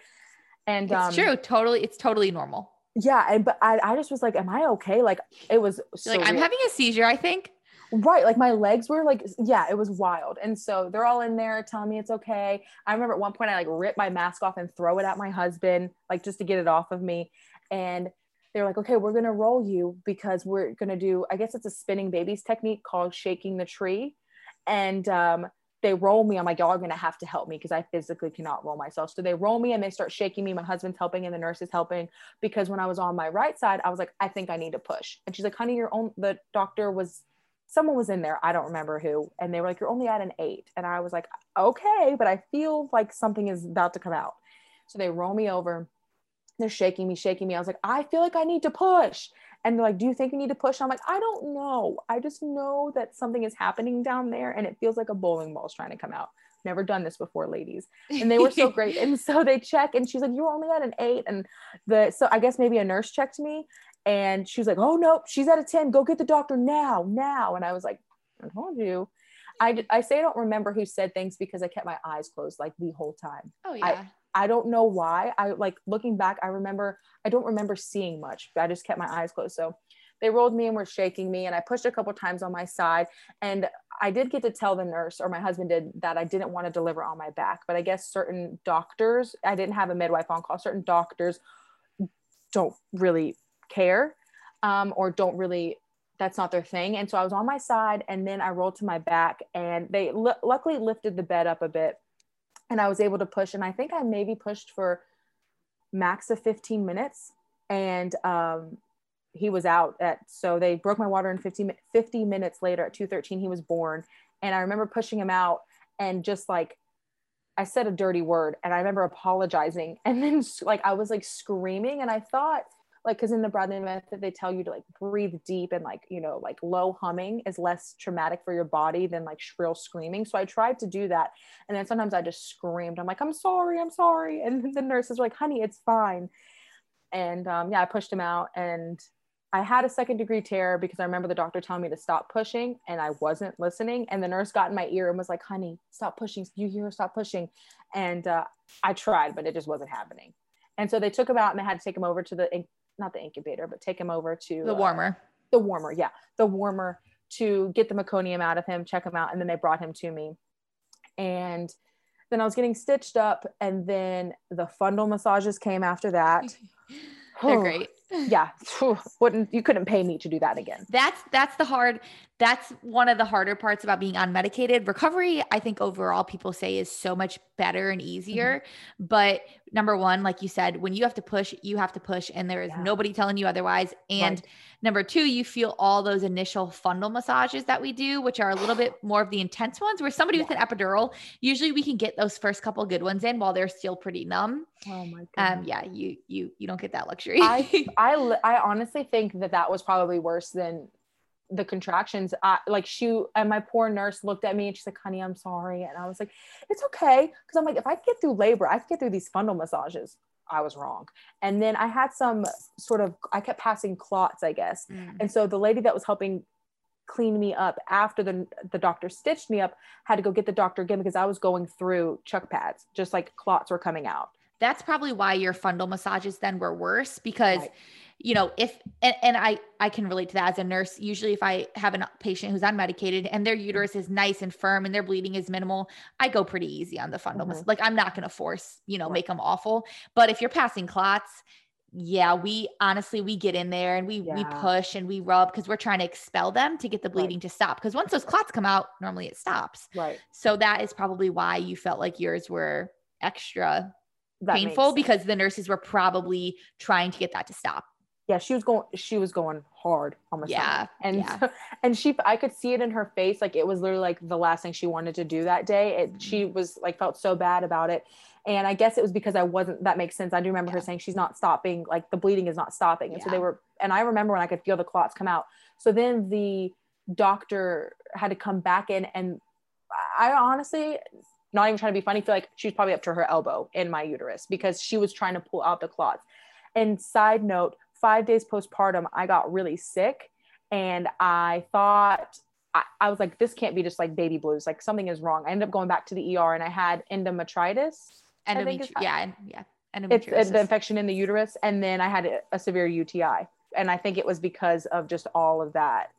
And it's um, true. Totally. It's totally normal. Yeah. And, but I, I just was like, am I okay? Like it was so like, I'm having a seizure, I think. Right. Like my legs were like, yeah, it was wild. And so they're all in there telling me it's okay. I remember at one point I like rip my mask off and throw it at my husband, like just to get it off of me. And they're like, okay, we're going to roll you because we're going to do, I guess it's a spinning babies technique called shaking the tree. And um, they roll me. I'm like, y'all are going to have to help me because I physically cannot roll myself. So they roll me and they start shaking me. My husband's helping and the nurse is helping because when I was on my right side, I was like, I think I need to push. And she's like, honey, your own, the doctor was someone was in there. I don't remember who. And they were like, You're only at an eight. And I was like, Okay, but I feel like something is about to come out. So they roll me over. They're shaking me, shaking me. I was like, I feel like I need to push. And they're like, Do you think you need to push? I'm like, I don't know. I just know that something is happening down there and it feels like a bowling ball is trying to come out. Never done this before, ladies. And they were so great. And so they check and she's like, You're only at an eight. And the so I guess maybe a nurse checked me and she was like, Oh no, she's at a 10. Go get the doctor now, now. And I was like, I told you. I, I say I don't remember who said things because I kept my eyes closed like the whole time. Oh yeah. I, I don't know why. I like looking back, I remember I don't remember seeing much, but I just kept my eyes closed. So they rolled me and were shaking me and I pushed a couple times on my side. And I did get to tell the nurse or my husband did that I didn't want to deliver on my back. But I guess certain doctors, I didn't have a midwife on call, certain doctors don't really care um, or don't really that's not their thing. And so I was on my side and then I rolled to my back and they l- luckily lifted the bed up a bit and I was able to push. And I think I maybe pushed for max of 15 minutes and um, he was out at, so they broke my water in 50, 50 minutes later at 213, he was born. And I remember pushing him out and just like, I said a dirty word and I remember apologizing and then like I was like screaming and I thought like because in the Bradley method they tell you to like breathe deep and like you know like low humming is less traumatic for your body than like shrill screaming so I tried to do that and then sometimes I just screamed I'm like I'm sorry I'm sorry and the nurses were like honey it's fine and um, yeah I pushed him out and I had a second degree tear because I remember the doctor telling me to stop pushing and I wasn't listening. And the nurse got in my ear and was like, honey, stop pushing. You hear stop pushing. And uh, I tried, but it just wasn't happening. And so they took him out and they had to take him over to the not the incubator, but take him over to the warmer. Uh, the warmer, yeah, the warmer to get the meconium out of him, check him out, and then they brought him to me. And then I was getting stitched up, and then the fundal massages came after that. They're great. yeah, wouldn't you couldn't pay me to do that again. That's that's the hard that's one of the harder parts about being unmedicated. Recovery, I think overall people say is so much better and easier. Mm-hmm. But number one, like you said, when you have to push, you have to push, and there is yeah. nobody telling you otherwise. And right. number two, you feel all those initial fundal massages that we do, which are a little bit more of the intense ones, where somebody yeah. with an epidural, usually we can get those first couple good ones in while they're still pretty numb. Oh my god. Um, yeah, you you you don't get that luxury. I I I honestly think that that was probably worse than the contractions I, like she and my poor nurse looked at me and she's like honey i'm sorry. And i was like it's okay. Because i'm like if i get through labor i can get through these fundal massages i was wrong. And then i had some sort of i kept passing clots i guess. Mm. and so the lady that was helping clean me up after the the doctor stitched me up had to go get the doctor again because i was going through chuck pads just like clots were coming out. That's probably why your fundal massages then were worse because right you know if and, and i i can relate to that as a nurse. Usually if i have a patient who's unmedicated and their uterus is nice and firm and their bleeding is minimal i go pretty easy on the fundal mm-hmm. like i'm not going to force you know make them awful. But if you're passing clots yeah we honestly we get in there and we yeah. we push and we rub because we're trying to expel them to get the bleeding right. to stop. Because once those clots come out normally it stops. Right. So that is probably why you felt like yours were extra that painful because the nurses were probably trying to get that to stop yeah, she was going she was going hard on my yeah, stomach. And yeah. So, and she I could see it in her face like it was literally like the last thing she wanted to do that day. It mm-hmm. she was like felt so bad about it. And I guess it was because I wasn't that makes sense. I do remember yeah. her saying she's not stopping, like the bleeding is not stopping. And yeah. so they were and I remember when I could feel the clots come out. So then the doctor had to come back in and I honestly not even trying to be funny, feel like she was probably up to her elbow in my uterus because she was trying to pull out the clots. And side note, five days postpartum, I got really sick and I thought, I, I, was like, this can't be just like baby blues. Like something is wrong. I ended up going back to the ER and I had endometritis. Endometri- yeah. Yeah. It's, it's the infection in the uterus. And then I had a, severe UTI. And I think it was because of just all of that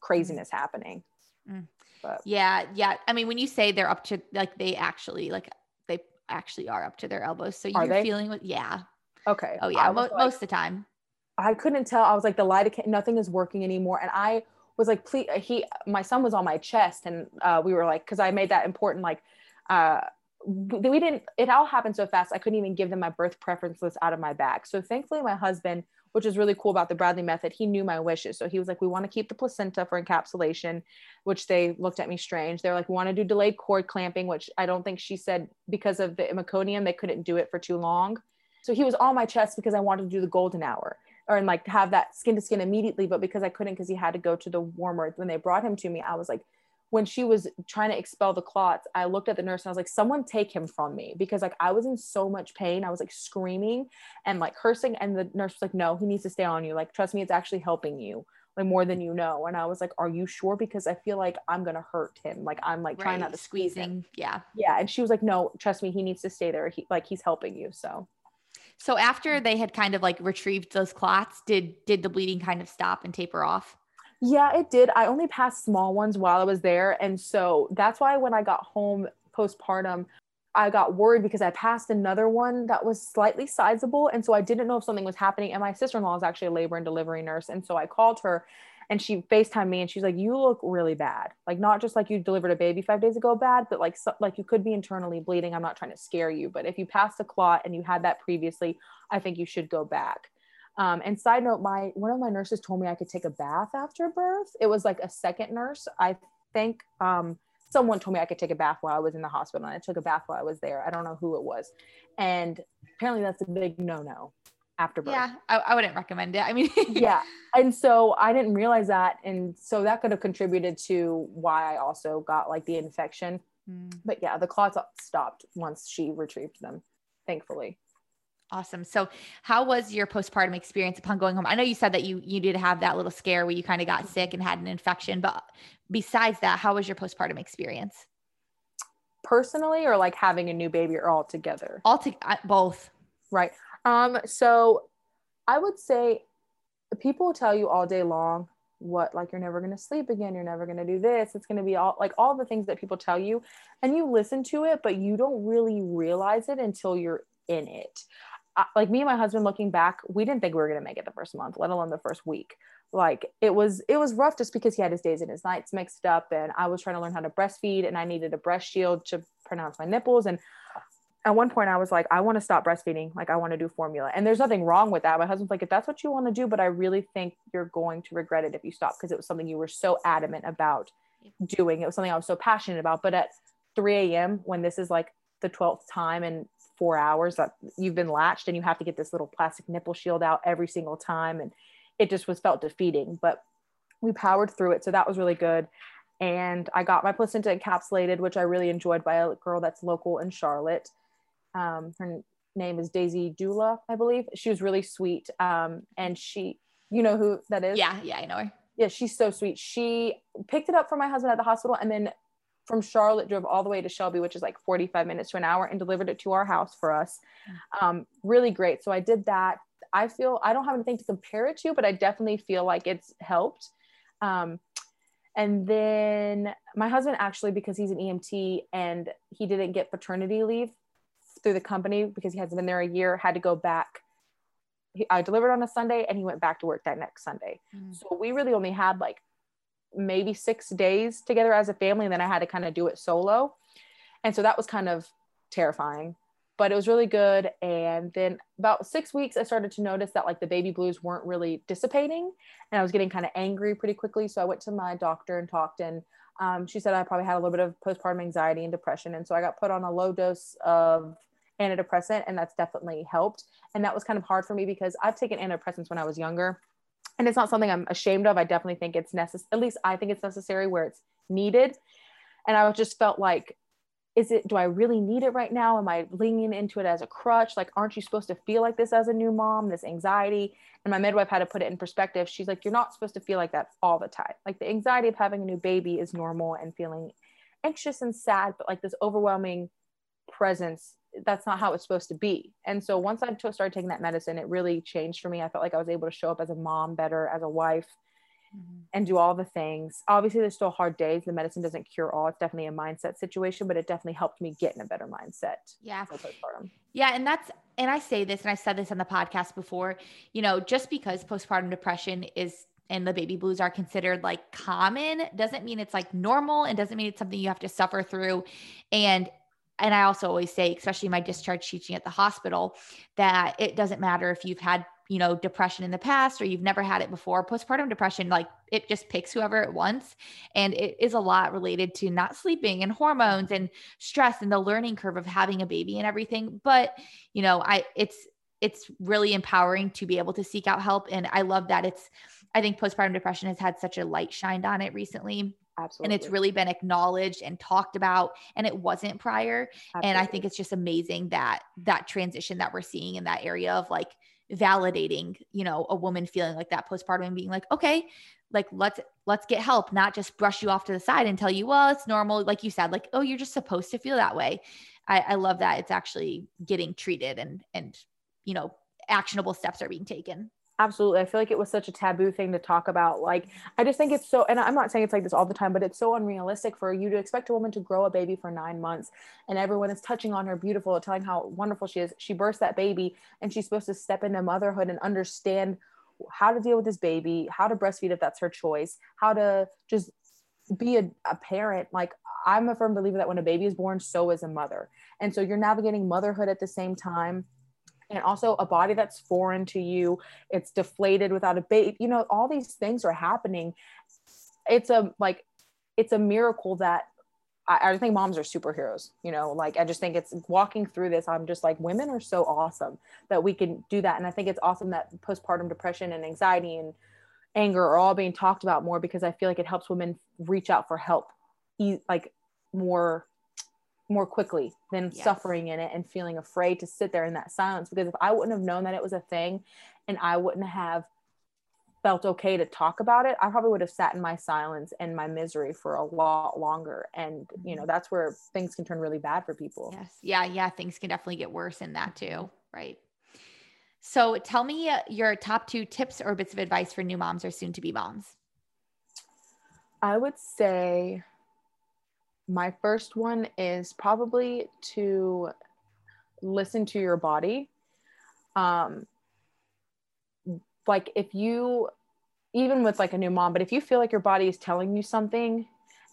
craziness mm. happening. Mm. But. Yeah. Yeah. I mean, when you say they're up to like, they actually, like, they actually are up to their elbows. So you're feeling with, yeah. Okay. Oh yeah, like, most of the time. I couldn't tell. I was like, the light, nothing is working anymore, and I was like, please. He, my son was on my chest, and uh, we were like, because I made that important like uh, we didn't it all happened so fast i couldn't even give them my birth preference list out of my bag so thankfully my husband which is really cool about the bradley method he knew my wishes so he was like we want to keep the placenta for encapsulation which they looked at me strange they're like we want to do delayed cord clamping which i don't think she said because of the meconium they couldn't do it for too long so he was on my chest because i wanted to do the golden hour or and like have that skin to skin immediately but because i couldn't because he had to go to the warmer when they brought him to me i was like when she was trying to expel the clots, I looked at the nurse and I was like, someone take him from me because like I was in so much pain. I was like screaming and like cursing. And the nurse was like, no, he needs to stay on you. Like, trust me, it's actually helping you like more than you know. And I was like, are you sure? Because I feel like I'm going to hurt him. Like I'm like right. trying not to squeezing. Yeah. Yeah. And she was like, no, trust me, he needs to stay there. He like, he's helping you. So. So after they had kind of like retrieved those clots, did did the bleeding kind of stop and taper off? Yeah, it did. I only passed small ones while I was there. And so that's why when I got home postpartum, I got worried because I passed another one that was slightly sizable. And so I didn't know if something was happening. And my sister in law is actually a labor and delivery nurse. And so I called her and she FaceTimed me and she's like, You look really bad. Like, not just like you delivered a baby five days ago bad, but like, so, like you could be internally bleeding. I'm not trying to scare you, but if you passed a clot and you had that previously, I think you should go back. Um, and side note, my one of my nurses told me I could take a bath after birth. It was like a second nurse. I think um, someone told me I could take a bath while I was in the hospital, and I took a bath while I was there. I don't know who it was, and apparently that's a big no-no after birth. Yeah, I, I wouldn't recommend it. I mean, yeah, and so I didn't realize that, and so that could have contributed to why I also got like the infection. Mm. But yeah, the clots stopped once she retrieved them, thankfully. Awesome. So, how was your postpartum experience upon going home? I know you said that you you did have that little scare where you kind of got sick and had an infection, but besides that, how was your postpartum experience? Personally, or like having a new baby, or all together? All to uh, both. Right. Um. So, I would say people tell you all day long what like you're never going to sleep again you're never going to do this it's going to be all like all the things that people tell you and you listen to it but you don't really realize it until you're in it like me and my husband looking back, we didn't think we were going to make it the first month, let alone the first week. Like it was, it was rough just because he had his days and his nights mixed up, and I was trying to learn how to breastfeed, and I needed a breast shield to pronounce my nipples. And at one point, I was like, I want to stop breastfeeding. Like I want to do formula, and there's nothing wrong with that. My husband's like, if that's what you want to do, but I really think you're going to regret it if you stop because it was something you were so adamant about doing. It was something I was so passionate about. But at 3 a.m. when this is like the 12th time and four hours that you've been latched and you have to get this little plastic nipple shield out every single time and it just was felt defeating but we powered through it so that was really good and i got my placenta encapsulated which i really enjoyed by a girl that's local in charlotte um, her name is daisy dula i believe she was really sweet um, and she you know who that is yeah yeah i know her yeah she's so sweet she picked it up for my husband at the hospital and then from Charlotte, drove all the way to Shelby, which is like 45 minutes to an hour, and delivered it to our house for us. Mm. Um, really great. So I did that. I feel I don't have anything to compare it to, but I definitely feel like it's helped. Um, and then my husband actually, because he's an EMT and he didn't get paternity leave through the company because he hasn't been there a year, had to go back. He, I delivered on a Sunday and he went back to work that next Sunday. Mm. So we really only had like maybe six days together as a family and then i had to kind of do it solo and so that was kind of terrifying but it was really good and then about six weeks i started to notice that like the baby blues weren't really dissipating and i was getting kind of angry pretty quickly so i went to my doctor and talked and um, she said i probably had a little bit of postpartum anxiety and depression and so i got put on a low dose of antidepressant and that's definitely helped and that was kind of hard for me because i've taken antidepressants when i was younger and it's not something I'm ashamed of. I definitely think it's necessary. At least I think it's necessary where it's needed. And I just felt like, is it, do I really need it right now? Am I leaning into it as a crutch? Like, aren't you supposed to feel like this as a new mom, this anxiety? And my midwife had to put it in perspective. She's like, you're not supposed to feel like that all the time. Like, the anxiety of having a new baby is normal and feeling anxious and sad, but like this overwhelming presence that's not how it's supposed to be. And so once I started taking that medicine, it really changed for me. I felt like I was able to show up as a mom better, as a wife, mm-hmm. and do all the things. Obviously, there's still hard days. The medicine doesn't cure all. It's definitely a mindset situation, but it definitely helped me get in a better mindset. Yeah. Yeah. And that's, and I say this, and I said this on the podcast before, you know, just because postpartum depression is and the baby blues are considered like common doesn't mean it's like normal and doesn't mean it's something you have to suffer through and and I also always say, especially my discharge teaching at the hospital, that it doesn't matter if you've had, you know, depression in the past or you've never had it before. Postpartum depression, like it just picks whoever it wants. And it is a lot related to not sleeping and hormones and stress and the learning curve of having a baby and everything. But, you know, I, it's, it's really empowering to be able to seek out help. And I love that it's, I think postpartum depression has had such a light shined on it recently Absolutely. and it's really been acknowledged and talked about and it wasn't prior Absolutely. and i think it's just amazing that that transition that we're seeing in that area of like validating you know a woman feeling like that postpartum and being like okay like let's let's get help not just brush you off to the side and tell you well it's normal like you said like oh you're just supposed to feel that way. I, I love that it's actually getting treated and and you know actionable steps are being taken Absolutely. I feel like it was such a taboo thing to talk about. Like, I just think it's so, and I'm not saying it's like this all the time, but it's so unrealistic for you to expect a woman to grow a baby for nine months and everyone is touching on her beautiful, telling how wonderful she is. She births that baby and she's supposed to step into motherhood and understand how to deal with this baby, how to breastfeed if that's her choice, how to just be a, a parent. Like, I'm a firm believer that when a baby is born, so is a mother. And so you're navigating motherhood at the same time and also a body that's foreign to you it's deflated without a baby you know all these things are happening. It's a like it's a miracle that I, I think moms are superheroes you know like i just think it's walking through this i'm just like women are so awesome that we can do that. And i think it's awesome that postpartum depression and anxiety and anger are all being talked about more because i feel like it helps women reach out for help like more more quickly than yes. suffering in it and feeling afraid to sit there in that silence because if I wouldn't have known that it was a thing and I wouldn't have felt okay to talk about it, I probably would have sat in my silence and my misery for a lot longer. And, you know, mm-hmm. that's where things can turn really bad for people. Yes. Yeah. Yeah. Things can definitely get worse in that too. Right. So tell me uh, your top two tips or bits of advice for new moms or soon to be moms. I would say my first one is probably to listen to your body. Um, like if you, even with like a new mom, but if you feel like your body is telling you something,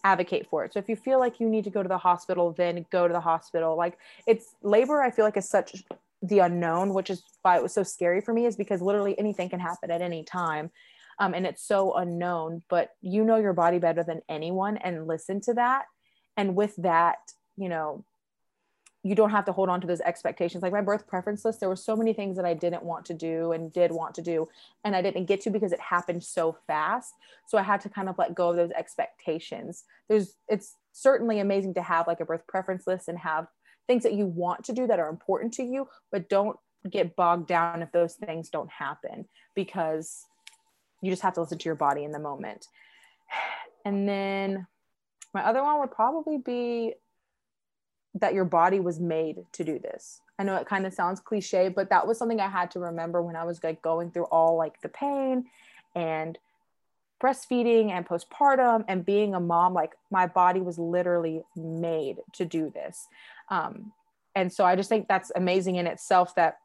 advocate for it. So if you feel like you need to go to the hospital, then go to the hospital. Like it's labor, I feel like is such the unknown, which is why it was so scary for me, is because literally anything can happen at any time. Um, and it's so unknown, but you know your body better than anyone and listen to that and with that you know you don't have to hold on to those expectations. Like my birth preference list there were so many things that i didn't want to do and did want to do and i didn't get to because it happened so fast. So i had to kind of let go of those expectations. There's it's certainly amazing to have like a birth preference list and have things that you want to do that are important to you but don't get bogged down if those things don't happen because you just have to listen to your body in the moment. And then my other one would probably be that your body was made to do this. I know it kind of sounds cliche, but that was something I had to remember when I was like going through all like the pain and breastfeeding and postpartum and being a mom like my body was literally made to do this um, and so i just think that's amazing in itself that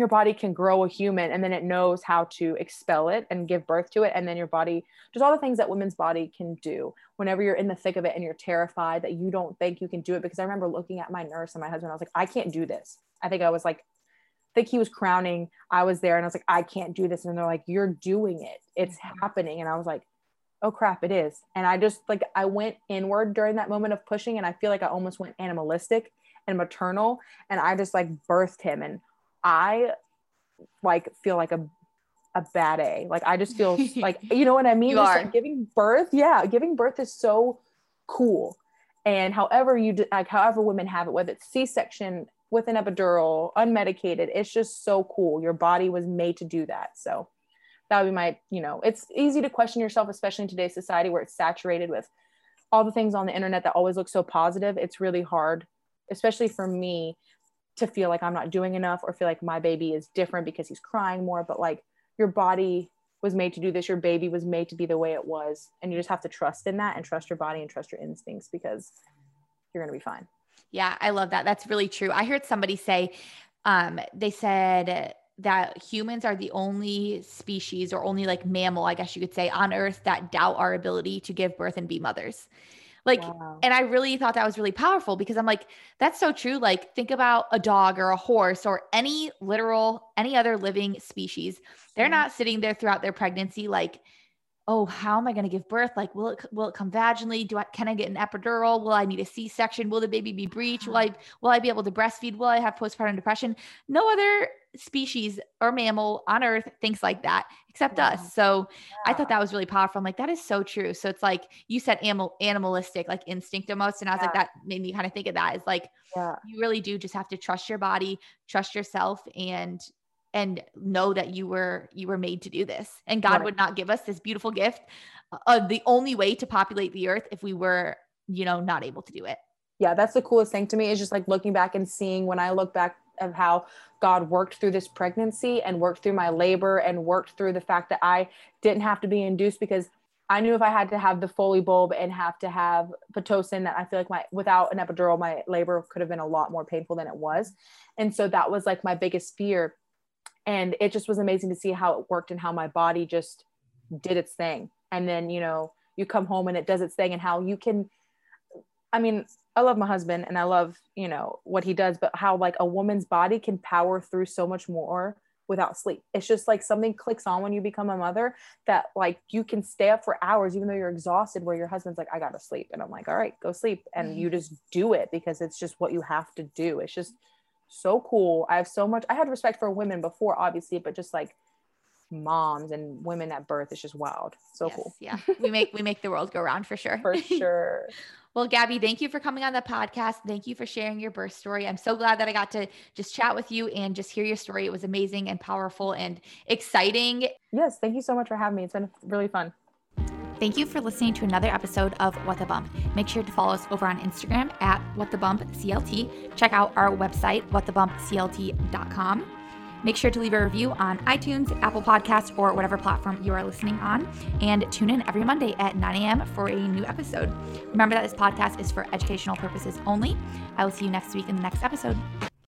your body can grow a human and then it knows how to expel it and give birth to it. And then your body just all the things that women's body can do whenever you're in the thick of it and you're terrified that you don't think you can do it. Because i remember looking at my nurse and my husband i was like i can't do this. I think i was like I think he was crowning i was there and i was like i can't do this. And they're like you're doing it. It's mm-hmm. happening. And i was like oh crap it is. And i just like i went inward during that moment of pushing and i feel like i almost went animalistic and maternal and i just like birthed him and I like feel like a a bad A. Like I just feel like you know what I mean. Are. Like giving birth, yeah, giving birth is so cool. And however you do, like however women have it, whether it's C-section with an epidural, unmedicated, it's just so cool. Your body was made to do that. So that would be my, you know, it's easy to question yourself, especially in today's society where it's saturated with all the things on the internet that always look so positive. It's really hard, especially for me, to feel like I'm not doing enough or feel like my baby is different because he's crying more. But like your body was made to do this, your baby was made to be the way it was. And you just have to trust in that and trust your body and trust your instincts because you're going to be fine. Yeah, I love that. That's really true. I heard somebody say, um, they said that humans are the only species or only like mammal, I guess you could say, on earth that doubt our ability to give birth and be mothers. Like, wow. and I really thought that was really powerful because I'm like, that's so true. Like, think about a dog or a horse or any literal, any other living species. They're mm-hmm. not sitting there throughout their pregnancy, like, oh, how am I going to give birth? Like, will it will it come vaginally? Do I can I get an epidural? Will I need a C section? Will the baby be breech? Will I will I be able to breastfeed? Will I have postpartum depression? No other species or mammal on Earth thinks like that except yeah. us. So yeah. I thought that was really powerful. I'm like, that is so true. So it's like you said, animal animalistic, like instinct almost, and I was yeah. like, that made me kind of think of that. Is like, you really do just have to trust your body, trust yourself, and and know that you were you were made to do this and god right. would not give us this beautiful gift of the only way to populate the earth if we were you know not able to do it yeah that's the coolest thing to me is just like looking back and seeing when i look back of how god worked through this pregnancy and worked through my labor and worked through the fact that i didn't have to be induced because I knew if I had to have the Foley bulb and have to have Pitocin that I feel like my without an epidural, my labor could have been a lot more painful than it was. And so that was like my biggest fear and it just was amazing to see how it worked and how my body just did its thing and then you know you come home and it does its thing and how you can i mean i love my husband and i love you know what he does but how like a woman's body can power through so much more without sleep it's just like something clicks on when you become a mother that like you can stay up for hours even though you're exhausted where your husband's like i gotta sleep and i'm like all right go sleep and mm. you just do it because it's just what you have to do it's just so cool. I have so much, I had respect for women before, obviously, but just like moms and women at birth is just wild. So yes, cool. Yeah. We make, we make the world go round for sure. For sure. Well, Gabby, thank you for coming on the podcast. Thank you for sharing your birth story. I'm so glad that I got to just chat with you and just hear your story. It was amazing and powerful and exciting. Yes. Thank you so much for having me. It's been really fun. Thank you for listening to another episode of What the Bump. Make sure to follow us over on Instagram at What the Bump CLT. Check out our website, whatthebumpclt.com. Make sure to leave a review on iTunes, Apple Podcasts, or whatever platform you are listening on. And tune in every Monday at 9 a.m. for a new episode. Remember that this podcast is for educational purposes only. I will see you next week in the next episode.